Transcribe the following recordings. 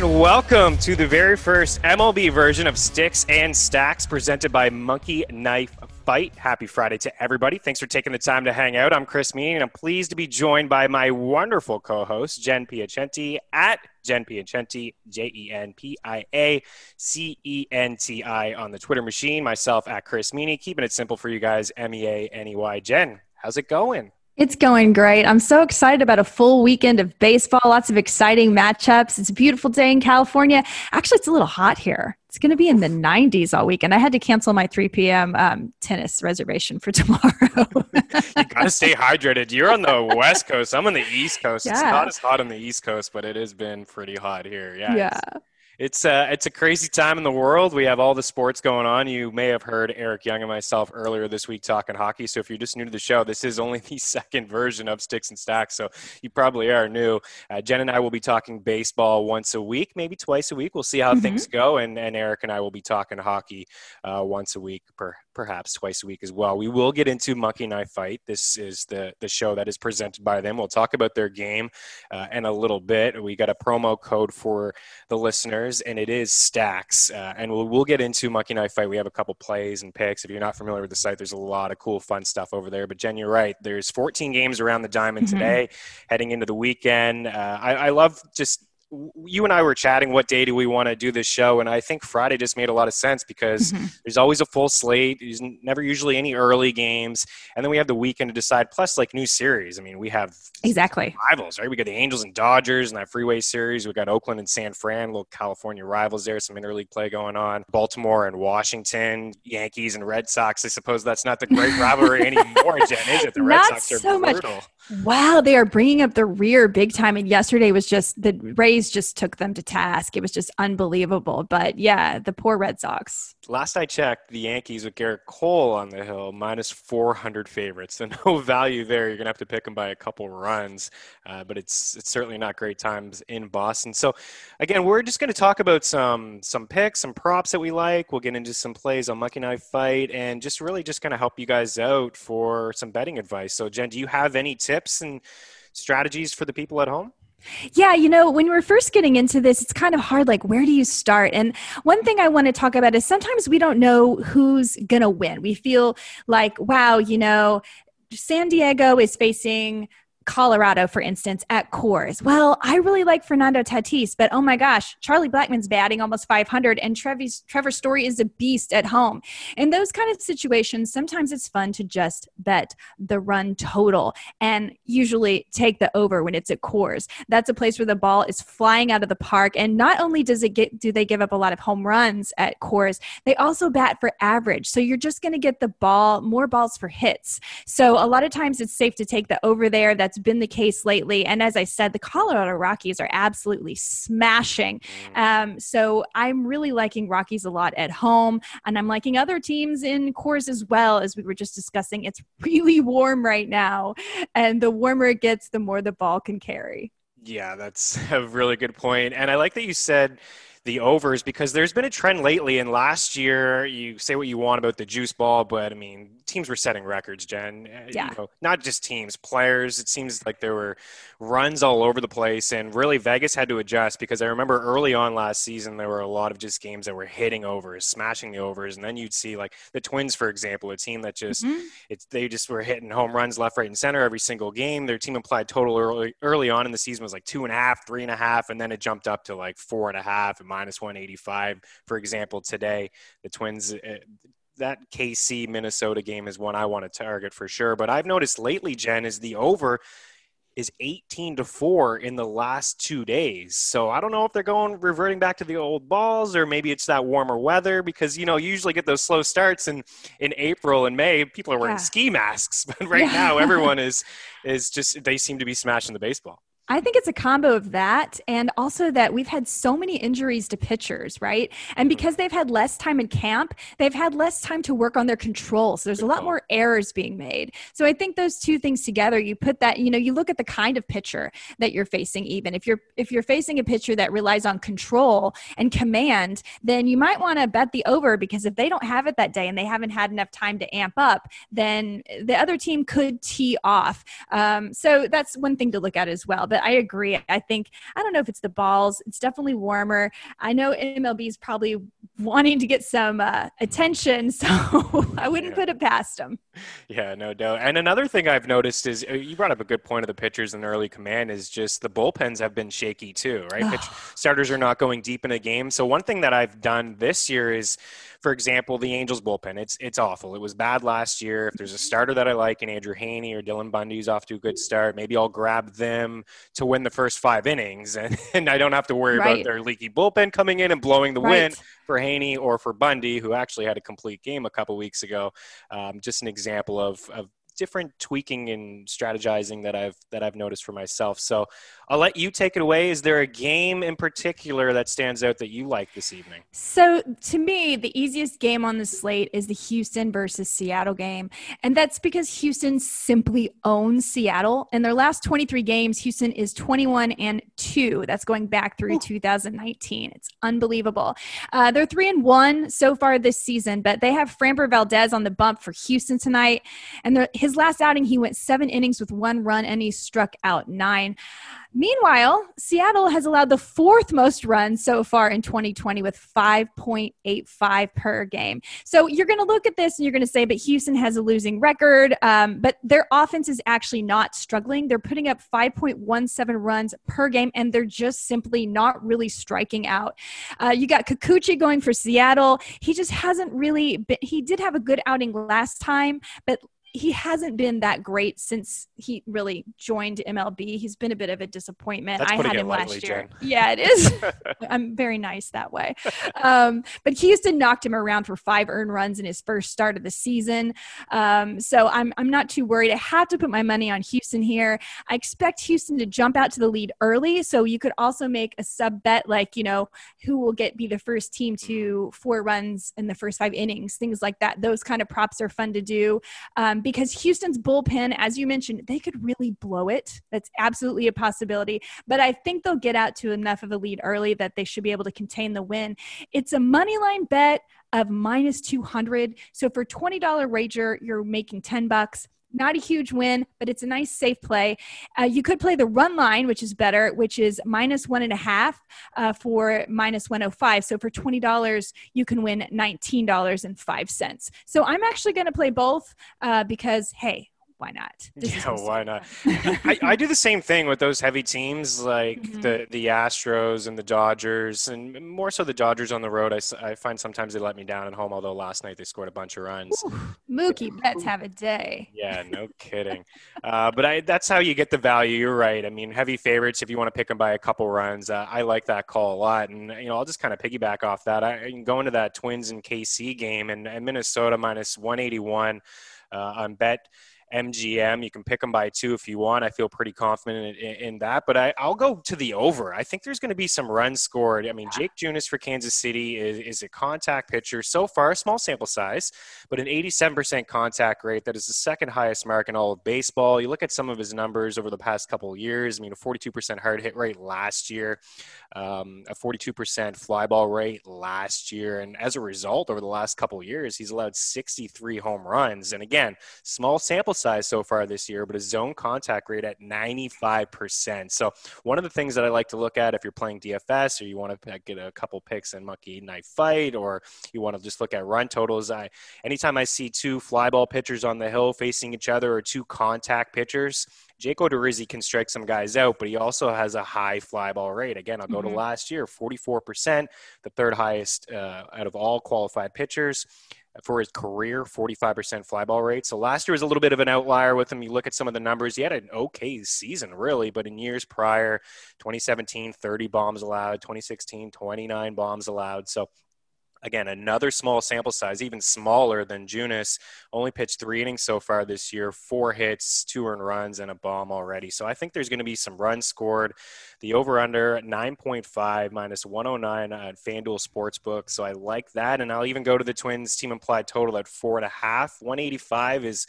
And welcome to the very first MLB version of Sticks and Stacks presented by Monkey Knife Fight. Happy Friday to everybody. Thanks for taking the time to hang out. I'm Chris Meaney and I'm pleased to be joined by my wonderful co host, Jen Piacenti at Jen Piacenti, J E N P I A C E N T I on the Twitter machine. Myself at Chris Meaney, keeping it simple for you guys, M E A N E Y. Jen, how's it going? It's going great. I'm so excited about a full weekend of baseball, lots of exciting matchups. It's a beautiful day in California. Actually, it's a little hot here. It's going to be in the 90s all weekend. I had to cancel my 3 p.m. Um, tennis reservation for tomorrow. you got to stay hydrated. You're on the West Coast. I'm on the East Coast. Yeah. It's not as hot on the East Coast, but it has been pretty hot here. Yeah. Yeah it's uh, it's a crazy time in the world. We have all the sports going on. You may have heard Eric Young and myself earlier this week talking hockey. So if you're just new to the show, this is only the second version of Sticks and Stacks. So you probably are new. Uh, Jen and I will be talking baseball once a week, maybe twice a week. We'll see how mm-hmm. things go. And, and Eric and I will be talking hockey uh, once a week per perhaps twice a week as well. We will get into Monkey Knife Fight. This is the the show that is presented by them. We'll talk about their game uh, in a little bit. We got a promo code for the listeners, and it is Stacks. Uh, and we'll we'll get into Monkey Knife Fight. We have a couple plays and picks. If you're not familiar with the site, there's a lot of cool, fun stuff over there. But Jen, you're right. There's 14 games around the diamond mm-hmm. today, heading into the weekend. Uh, I, I love just you and I were chatting what day do we want to do this show, and I think Friday just made a lot of sense because mm-hmm. there's always a full slate. There's never usually any early games, and then we have the weekend to decide. Plus, like new series. I mean, we have exactly rivals, right? We got the Angels and Dodgers and that Freeway Series. We got Oakland and San Fran, little California rivals there. Some interleague play going on. Baltimore and Washington, Yankees and Red Sox. I suppose that's not the great rivalry anymore, Jen, is it? The Red not Sox are so brutal. Much. Wow, they are bringing up the rear big time. And yesterday was just the Rays just took them to task. It was just unbelievable. But yeah, the poor Red Sox. Last I checked, the Yankees with Gerrit Cole on the hill, minus 400 favorites. So no value there. You're going to have to pick them by a couple runs. Uh, but it's it's certainly not great times in Boston. So again, we're just going to talk about some some picks, some props that we like. We'll get into some plays on Monkey Knife Fight and just really just kind of help you guys out for some betting advice. So Jen, do you have any tips and strategies for the people at home? Yeah, you know, when we're first getting into this, it's kind of hard. Like, where do you start? And one thing I want to talk about is sometimes we don't know who's going to win. We feel like, wow, you know, San Diego is facing Colorado, for instance, at Coors. Well, I really like Fernando Tatis, but oh my gosh, Charlie Blackmon's batting almost 500, and Trevor's, Trevor Story is a beast at home. In those kind of situations, sometimes it's fun to just bet the run total and usually take the over when it's at Coors. That's a place where the ball is flying out of the park, and not only does it get do they give up a lot of home runs at Coors, they also bat for average. So you're just going to get the ball more balls for hits. So a lot of times it's safe to take the over there. That's been the case lately. And as I said, the Colorado Rockies are absolutely smashing. Mm. Um, so I'm really liking Rockies a lot at home, and I'm liking other teams in Coors as well. As we were just discussing, it's really warm right now, and the warmer it gets, the more the ball can carry. Yeah, that's a really good point. And I like that you said the overs because there's been a trend lately. And last year, you say what you want about the juice ball, but I mean, teams were setting records, Jen. Uh, yeah. You know, not just teams, players. It seems like there were runs all over the place, and really Vegas had to adjust because I remember early on last season there were a lot of just games that were hitting overs, smashing the overs, and then you'd see like the Twins, for example, a team that just mm-hmm. it's they just were hitting home runs left, right, and center every single game. Their team implied total early early on in the season was like two and a half, three and a half, and then it jumped up to like four and a half and minus one eighty five. For example, today the Twins. That KC Minnesota game is one I want to target for sure. But I've noticed lately, Jen, is the over is 18 to 4 in the last two days. So I don't know if they're going reverting back to the old balls or maybe it's that warmer weather because you know you usually get those slow starts in in April and May people are wearing yeah. ski masks but right yeah. now everyone is is just they seem to be smashing the baseball. I think it's a combo of that and also that we've had so many injuries to pitchers, right? And because they've had less time in camp, they've had less time to work on their control. So there's a lot more errors being made. So I think those two things together, you put that, you know, you look at the kind of pitcher that you're facing even. If you're if you're facing a pitcher that relies on control and command, then you might want to bet the over because if they don't have it that day and they haven't had enough time to amp up, then the other team could tee off. Um, so that's one thing to look at as well. But but I agree. I think I don't know if it's the balls. It's definitely warmer. I know MLB is probably wanting to get some uh, attention, so I wouldn't yeah. put it past them. Yeah, no doubt. And another thing I've noticed is uh, you brought up a good point of the pitchers in early command is just the bullpens have been shaky too, right? Pitch, starters are not going deep in a game. So one thing that I've done this year is for example, the Angels bullpen. It's it's awful. It was bad last year. If there's a starter that I like, and Andrew Heaney or Dylan Bundy's off to a good start, maybe I'll grab them to win the first five innings, and, and I don't have to worry right. about their leaky bullpen coming in and blowing the right. win for Heaney or for Bundy, who actually had a complete game a couple weeks ago. Um, just an example of, of different tweaking and strategizing that I've that I've noticed for myself. So I'll let you take it away. Is there a game in particular that stands out that you like this evening? So to me, the easiest game on the slate is the Houston versus Seattle game, and that's because Houston simply owns Seattle. In their last 23 games, Houston is 21 and two. That's going back through Ooh. 2019. It's unbelievable. Uh, they're three and one so far this season, but they have Framber Valdez on the bump for Houston tonight, and his his last outing, he went seven innings with one run and he struck out nine. Meanwhile, Seattle has allowed the fourth most runs so far in 2020 with 5.85 per game. So you're going to look at this and you're going to say, but Houston has a losing record. Um, but their offense is actually not struggling. They're putting up 5.17 runs per game, and they're just simply not really striking out. Uh, you got Kikuchi going for Seattle. He just hasn't really been, he did have a good outing last time, but he hasn't been that great since he really joined MLB. He's been a bit of a disappointment. That's I had him lightly, last year. Jen. Yeah, it is. I'm very nice that way. Um, but Houston knocked him around for five earned runs in his first start of the season. Um, so I'm I'm not too worried. I have to put my money on Houston here. I expect Houston to jump out to the lead early. So you could also make a sub bet like you know who will get be the first team to mm-hmm. four runs in the first five innings, things like that. Those kind of props are fun to do. Um, Um, because Houston's bullpen, as you mentioned, they could really blow it. That's absolutely a possibility. But I think they'll get out to enough of a lead early that they should be able to contain the win. It's a money line bet of minus 200. So for $20 wager, you're making 10 bucks not a huge win, but it's a nice safe play. Uh, you could play the run line, which is better, which is minus one and a half uh, for minus 105. So for $20, you can win $19.05. So I'm actually going to play both uh, because, hey, why not? This yeah, why not? I, I, do the same thing with those heavy teams like mm-hmm. the the Astros and the Dodgers, and more so the Dodgers on the road. I, I find sometimes they let me down at home. Although last night they scored a bunch of runs. Ooh, Mookie Betts have a day. Yeah, no kidding. uh, but I, that's how you get the value. You're right. I mean, heavy favorites. If you want to pick them by a couple runs, uh, I like that call a lot. And you know, I'll just kind of piggyback off that. I, I can go into that Twins and KC game and, and Minnesota minus 181 uh, on bet MGM. You can pick them by two if you want. I feel pretty confident in, in that, but I, will go to the over. I think there's going to be some runs scored. I mean, Jake Junis for Kansas City is, is a contact pitcher so far, small sample size, but an 87% contact rate. That is the second highest mark in all of baseball. You look at some of his numbers over the past couple of years. I mean, a 42% hard hit rate last year, um, a 42% fly ball rate last year, and as a result, over the last couple of years, he's allowed 63 home runs. And again, small sample size so far this year, but a zone contact rate at 95%. So one of the things that I like to look at if you're playing DFS or you want to get a couple picks in Monkey Knife Fight or you want to just look at run totals, I anytime I see two fly ball pitchers on the hill facing each other or two contact pitchers, Jake Odorizzi can strike some guys out, but he also has a high fly ball rate. Again, I'll go mm-hmm. to last year, 44%, the third highest uh, out of all qualified pitchers for his career, 45% flyball rate. So last year was a little bit of an outlier with him. You look at some of the numbers, he had an okay season, really, but in years prior, 2017, 30 bombs allowed, 2016, 29 bombs allowed. So Again, another small sample size, even smaller than Junis. Only pitched three innings so far this year, four hits, two earned runs, and a bomb already. So I think there's going to be some runs scored. The over under 9.5 minus 109 at FanDuel Sportsbook. So I like that. And I'll even go to the Twins team implied total at four and a half. 185 is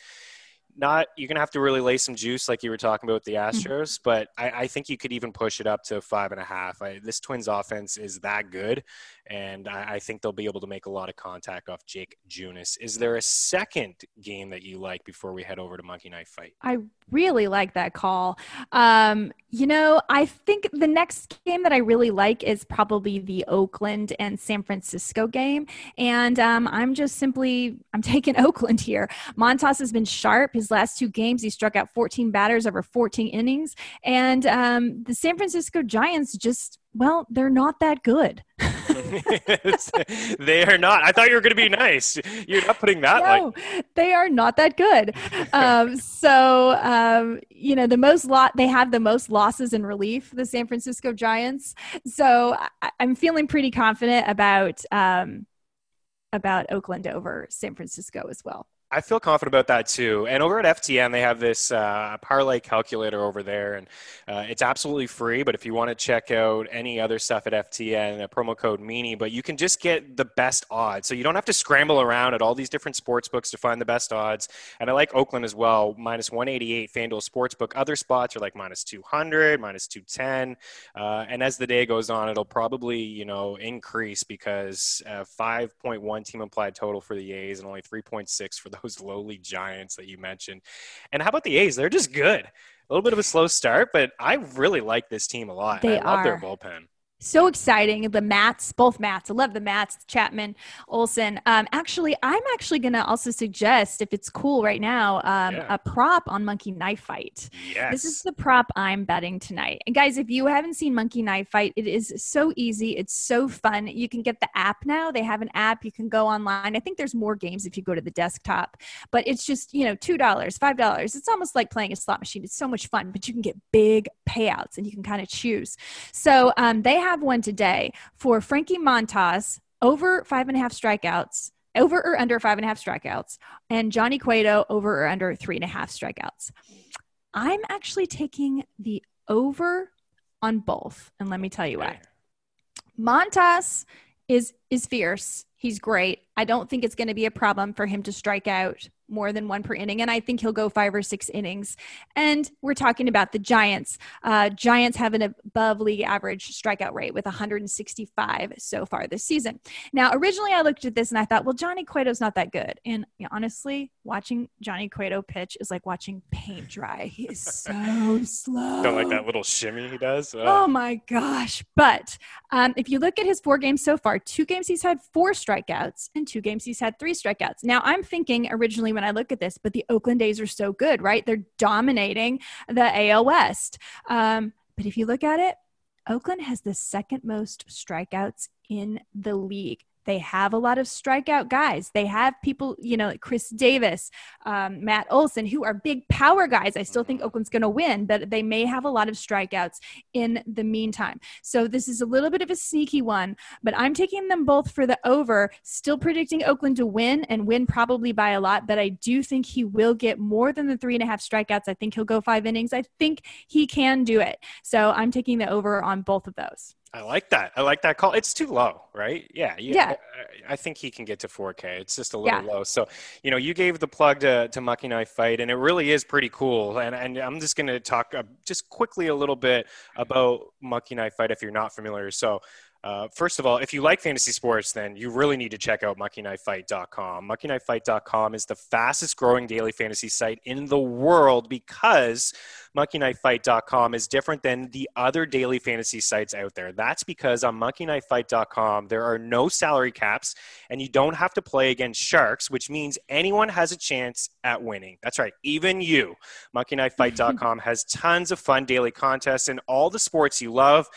not you're gonna have to really lay some juice like you were talking about with the mm-hmm. Astros, but I, I, think you could even push it up to five and a half. I, this Twins offense is that good, and I, I, think they'll be able to make a lot of contact off Jake Junis. Is there a second game that you like before we head over to Monkey Knife Fight? I really like that call. Um, You know, I think the next game that I really like is probably the Oakland and San Francisco game, and um, I'm just simply I'm taking Oakland here. Montas has been sharp his last two games. He struck out 14 batters over 14 innings, and um, the San Francisco Giants just well, they're not that good. they are not. I thought you were going to be nice. You're not putting that no, like they are not that good. Um, so um, you know the most lot they have the most losses in relief. The San Francisco Giants. So I, am feeling pretty confident about um, about Oakland over San Francisco as well. I feel confident about that too. And over at FTN, they have this uh, parlay calculator over there, and uh, it's absolutely free. But if you want to check out any other stuff at FTN, a promo code Meaney, but you can just get the best odds. So you don't have to scramble around at all these different sports books to find the best odds. And I like Oakland as well, minus 188 FanDuel Sportsbook. Other spots are like minus 200, minus 210. Uh, and as the day goes on, it'll probably you know increase because uh, 5.1 team implied total for the A's and only 3.6 for the those lowly Giants that you mentioned. And how about the A's? They're just good. A little bit of a slow start, but I really like this team a lot. They I love are. their bullpen so exciting. The Mats, both Mats. I love the Mats, Chapman, Olson. Um, actually, I'm actually going to also suggest, if it's cool right now, um, yeah. a prop on Monkey Knife Fight. Yes. This is the prop I'm betting tonight. And guys, if you haven't seen Monkey Knife Fight, it is so easy. It's so fun. You can get the app now. They have an app. You can go online. I think there's more games if you go to the desktop, but it's just, you know, $2, $5. It's almost like playing a slot machine. It's so much fun, but you can get big payouts and you can kind of choose. So um, they have have one today for Frankie Montas over five and a half strikeouts, over or under five and a half strikeouts, and Johnny Cueto over or under three and a half strikeouts. I'm actually taking the over on both, and let me tell you why. Montas is is fierce. He's great. I don't think it's going to be a problem for him to strike out more than one per inning. And I think he'll go five or six innings. And we're talking about the Giants. Uh, Giants have an above league average strikeout rate with 165 so far this season. Now, originally I looked at this and I thought, well, Johnny Cueto's not that good. And you know, honestly, watching Johnny Cueto pitch is like watching paint dry. He is so slow. Don't like that little shimmy he does. Oh, oh my gosh. But um, if you look at his four games so far, two games he's had four strikeouts and two games he's had three strikeouts. Now, I'm thinking originally when when I look at this, but the Oakland A's are so good, right? They're dominating the AL West. Um, but if you look at it, Oakland has the second most strikeouts in the league. They have a lot of strikeout guys. They have people, you know, Khris Davis, um, Matt Olson, who are big power guys. I still think Oakland's going to win, but they may have a lot of strikeouts in the meantime. So this is a little bit of a sneaky one, but I'm taking them both for the over. Still predicting Oakland to win and win probably by a lot, but I do think he will get more than the three and a half strikeouts. I think he'll go five innings. I think he can do it. So I'm taking the over on both of those. I like that. I like that call. It's too low, right? Yeah. Yeah. I, I think he can get to 4K. It's just a little yeah. low. So, you know, you gave the plug to, to Monkey Knife Fight, and it really is pretty cool. And, and I'm just going to talk uh, just quickly a little bit about Monkey Knife Fight if you're not familiar. So, uh, first of all, if you like fantasy sports, then you really need to check out MonkeyKnifeFight.com. MonkeyKnifeFight.com is the fastest growing daily fantasy site in the world because MonkeyKnifeFight.com is different than the other daily fantasy sites out there. That's because on MonkeyKnifeFight.com, there are no salary caps and you don't have to play against sharks, which means anyone has a chance at winning. That's right, even you. MonkeyKnifeFight.com has tons of fun daily contests in all the sports you love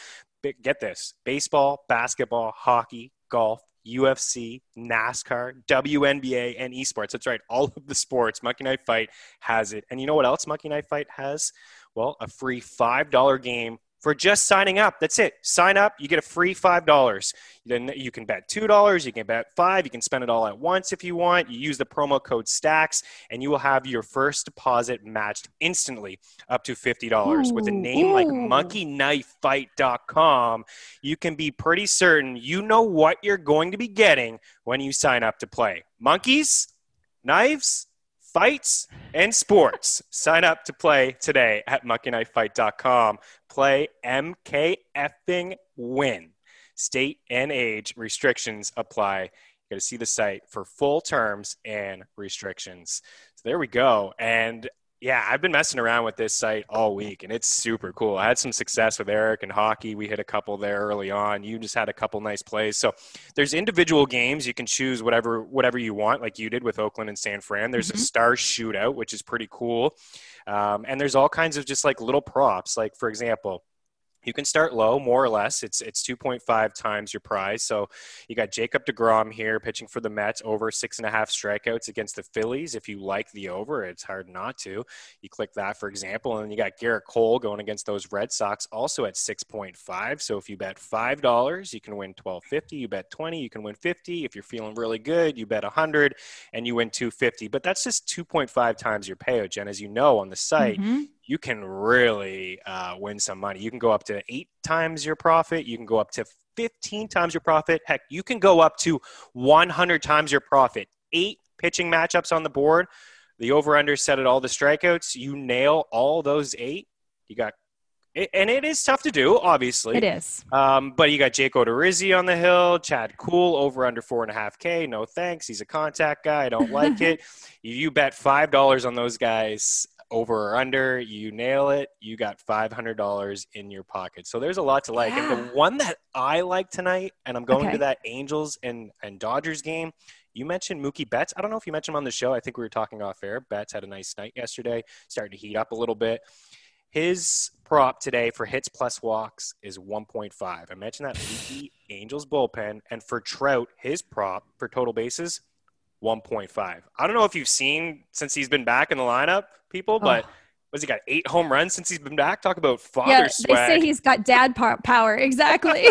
get this baseball, basketball, hockey, golf, UFC, NASCAR, WNBA, and esports. That's right, all of the sports. Monkey Knife Fight has it. And you know what else Monkey Knife Fight has? Well, a free $5 game for just signing up. That's it. Sign up, you get a free $5. Then you can bet $2, you can bet 5, you can spend it all at once if you want. You use the promo code STACKS and you will have your first deposit matched instantly up to $50. Ooh, With a name ooh. like monkeyknifefight.com, you can be pretty certain you know what you're going to be getting when you sign up to play. Monkeys, knives, fights and sports. Sign up to play today at monkeyknifefight.com. Play MKFing win. State and age restrictions apply. You got to see the site for full terms and restrictions. So there we go. And Yeah, I've been messing around with this site all week and it's super cool. I had some success with Eric and hockey. We hit a couple there early on. You just had a couple nice plays. So there's individual games. You can choose whatever whatever you want, like you did with Oakland and San Fran. There's mm-hmm. a star shootout, which is pretty cool. Um, and there's all kinds of just like little props. Like for example, you can start low, more or less. It's it's 2.5 times your prize. So you got Jacob DeGrom here pitching for the Mets over six and a half strikeouts against the Phillies. If you like the over, it's hard not to. You click that, for example, and then you got Gerrit Cole going against those Red Sox, also at 6.5. So if you bet five dollars, you can win 12.50. You bet 20, you can win 50. If you're feeling really good, you bet 100 and you win 250. But that's just 2.5 times your payout, Jen. As you know on the site, mm-hmm you can really uh, win some money. You can go up to eight times your profit. You can go up to 15 times your profit. Heck, you can go up to 100 times your profit. Eight pitching matchups on the board. The over under set at all the strikeouts. You nail all those eight. You got, and it is tough to do, obviously. It is. Um, but you got Jake Odorizzi on the hill, Chad Kuhl over under four and a half K. No thanks. He's a contact guy. I don't like it. You bet $5 on those guys over or under, you nail it, you got $500 in your pocket. So there's a lot to like. Yeah. And the one that I like tonight, and I'm going okay. to that Angels and, and Dodgers game, you mentioned Mookie Betts. I don't know if you mentioned him on the show. I think we were talking off air. Betts had a nice night yesterday, starting to heat up a little bit. His prop today for hits plus walks is 1.5. I mentioned that leaky Angels bullpen. And for Trout, his prop for total bases 1.5. I don't know if you've seen since he's been back in the lineup, people, oh. but oh. was he got eight home runs since he's been back? Talk about father yeah, swag. They say he's got dad power. Exactly.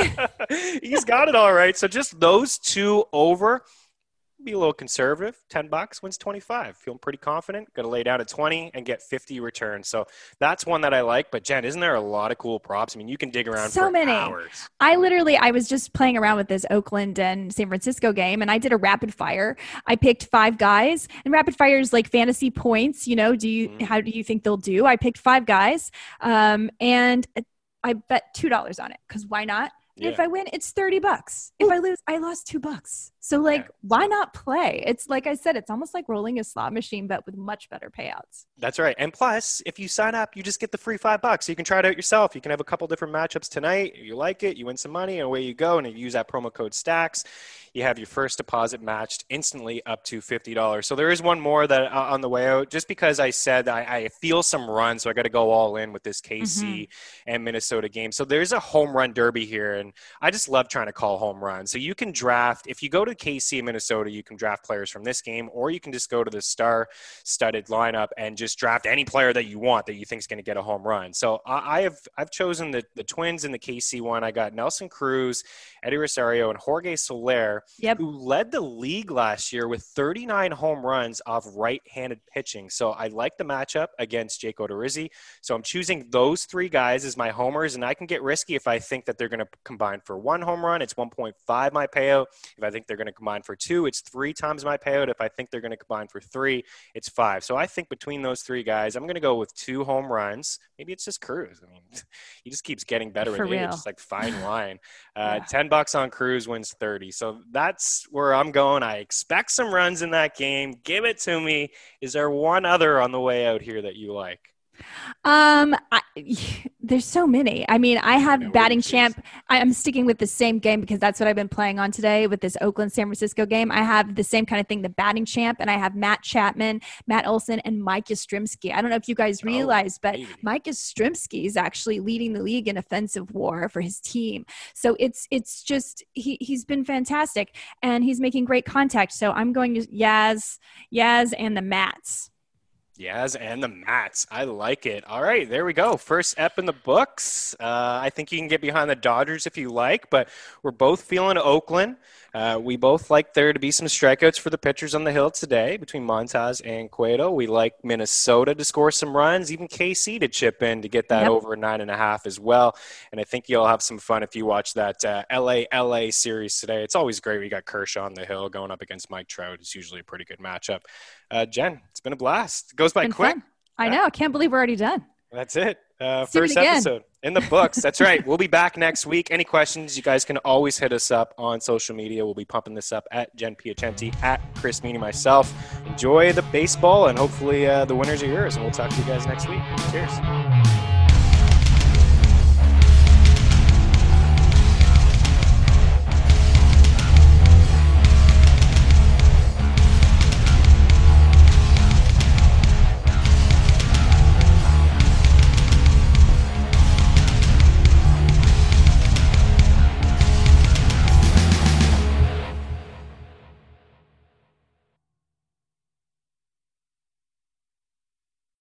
he's got it all right. So just those two over be a little conservative. 10 bucks wins 25. Feeling pretty confident. Going to lay down at 20 and get 50 returns. So that's one that I like. But Jen, isn't there a lot of cool props? I mean, you can dig around so many. Hours. I literally, I was just playing around with this Oakland and San Francisco game and I did a rapid fire. I picked five guys and rapid fire is like fantasy points. You know, do you, mm-hmm. how do you think they'll do? I picked five guys um, and I bet $2 on it because why not? Yeah. If I win, it's 30 bucks. If I lose, I lost two bucks. So, like, yeah. why not play? It's like I said, it's almost like rolling a slot machine, but with much better payouts. That's right. And plus, if you sign up, you just get the free five bucks. So you can try it out yourself. You can have a couple different matchups tonight. You like it, you win some money, and away you go. And you use that promo code STACKS you have your first deposit matched instantly up to $50. So there is one more that uh, on the way out, just because I said I, I feel some run, so I got to go all in with this KC mm-hmm. and Minnesota game. So there's a home run derby here, and I just love trying to call home runs. So you can draft, if you go to KC Minnesota, you can draft players from this game, or you can just go to the star studded lineup and just draft any player that you want that you think is going to get a home run. So I, I have I've chosen the, the Twins in the KC one. I got Nelson Cruz, Eddie Rosario, and Jorge Soler yep. who led the league last year with 39 home runs off right-handed pitching. So I like the matchup against Jake Odorizzi. So I'm choosing those three guys as my homers, and I can get risky if I think that they're going to combine for one home run. It's 1.5 my payout. If I think they're going to combine for two, it's three times my payout. If I think they're going to combine for three, it's five. So I think between those three guys, I'm going to go with two home runs. Maybe it's just Cruz. I mean, he just keeps getting better for with real. age. It's like fine wine. Uh, yeah. Ten bucks on Cruz wins 30. So that's where I'm going. I expect some runs in that game. Give it to me. Is there one other on the way out here that you like? Um, I, there's so many. I mean, I have batting champ. I'm sticking with the same game because that's what I've been playing on today with this Oakland San Francisco game. I have the same kind of thing, the batting champ, and I have Matt Chapman, Matt Olson, and Mike Yastrzemski. I don't know if you guys oh, realize, but. Mike Yastrzemski is actually leading the league in offensive WAR for his team. So it's it's just he he's been fantastic and he's making great contact. So I'm going to Yaz, Yaz, and the Mats. Yaz and the Mats. I like it. All right, there we go. First ep in the books. Uh, I think you can get behind the Dodgers if you like, but we're both feeling Oakland. Uh, we both like there to be some strikeouts for the pitchers on the hill today between Montas and Cueto. We like Minnesota to score some runs, even KC to chip in to get that yep. over nine and a half as well. And I think you'll have some fun if you watch that uh, LA LA series today. It's always great. We got Kershaw on the hill going up against Mike Trout. It's usually a pretty good matchup. Uh, Jen, it's been a blast. It goes by quick. Fun. I know. I can't believe we're already done. That's it. Uh, first episode in the books. That's right. We'll be back next week. Any questions, you guys can always hit us up on social media. We'll be pumping this up at Jen Piacenti, at Chris Meaney, myself. Enjoy the baseball, and hopefully uh, the winners are yours. And we'll talk to you guys next week. Cheers.